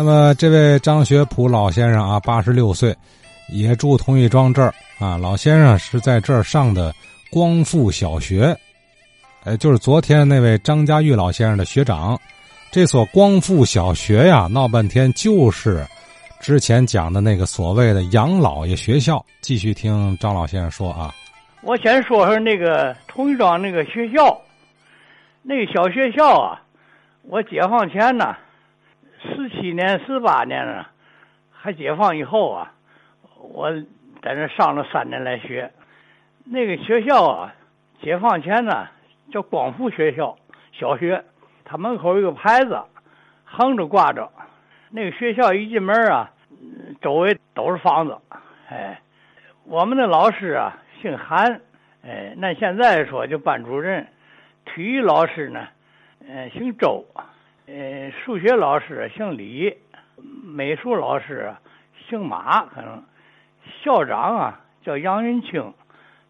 那么这位张学普老先生啊，八十六岁，也住同一庄这儿啊。老先生是在这儿上的光复小学，哎，就是昨天那位张家玉老先生的学长。这所光复小学呀，闹半天就是之前讲的那个所谓的杨老爷学校。继续听张老先生说啊。我先说说那个同一庄那个学校，那个小学校啊，我解放前呢。十七年、四八年了，还解放以后啊，我在那上了三年来学。那个学校啊，解放前呢叫光复学校小学，它门口有个牌子，横着挂着。那个学校一进门啊，周围都是房子。哎，我们的老师啊姓韩，哎，那现在说就班主任。体育老师呢，嗯，姓周。呃，数学老师姓李，美术老师姓马，可能校长啊叫杨云清，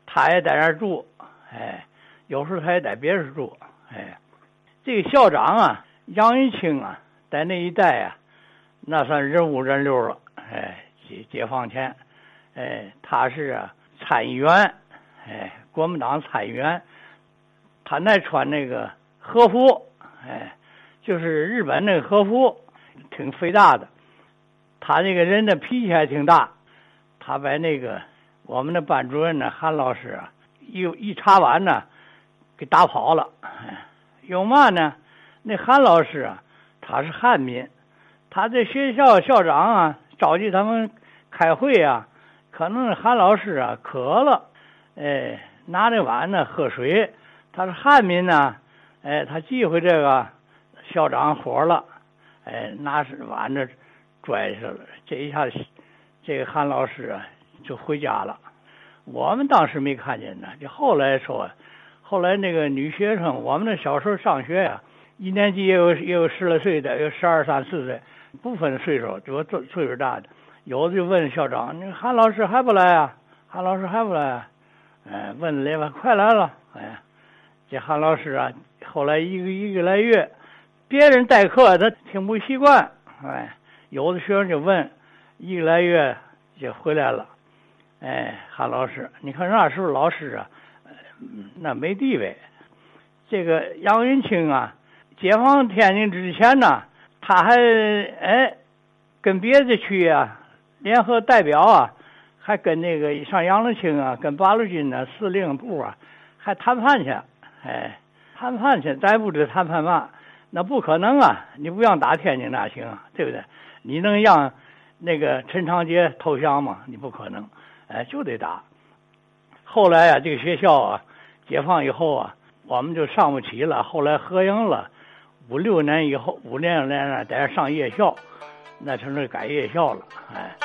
他也在那儿住，哎，有时候他也在别处住，哎，这个校长啊杨云清啊，在那一带啊，那算人物人流了，哎，解解放前，哎，他是啊参议员，哎，国民党参议员，他那穿那个和服，哎。就是日本那个和服，挺肥大的。他那个人的脾气还挺大，他把那个我们的班主任呢韩老师啊，一一茶碗呢，给打跑了。有嘛呢？那韩老师啊，他是汉民，他在学校校长啊召集他们开会啊，可能是韩老师啊渴了，哎，拿那碗呢喝水。他是汉民呢，哎，他忌讳这个。校长火了，哎，拿是碗着拽去了。这一下，这个韩老师啊就回家了。我们当时没看见呢，就后来说，后来那个女学生，我们那小时候上学呀，一年级也有也有十来岁的，有十二三四岁，不分岁数，就岁岁数大的。有的就问校长：“那韩老师还不来啊？韩老师还不来？”哎，问来吧，快来了。哎，这韩老师啊，后来一个一个来月。别人代课他听不习惯，哎，有的学生就问，一个来月就回来了，哎，韩老师，你看那时候老师啊，那没地位。这个杨云清啊，解放天津之前呢，他还哎跟别的区啊联合代表啊，还跟那个上杨乐清啊，跟八路军的司令部啊，还谈判去，哎，谈判去，咱不知谈判嘛。那不可能啊！你不让打天津哪行啊？对不对？你能让那个陈长捷投降吗？你不可能，哎，就得打。后来啊，这个学校啊，解放以后啊，我们就上不起了。后来合营了，五六年以后，五六年了，在这上夜校，那成了改夜校了。哎，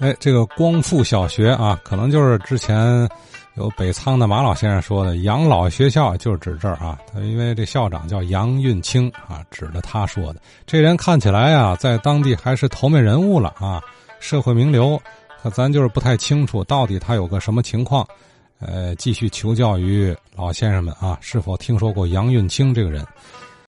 哎，这个光复小学啊，可能就是之前。有北仓的马老先生说的养老学校就是指这儿啊，他因为这校长叫杨运清啊，指着他说的。这人看起来啊，在当地还是头面人物了啊，社会名流。可咱就是不太清楚到底他有个什么情况。呃，继续求教于老先生们啊，是否听说过杨运清这个人？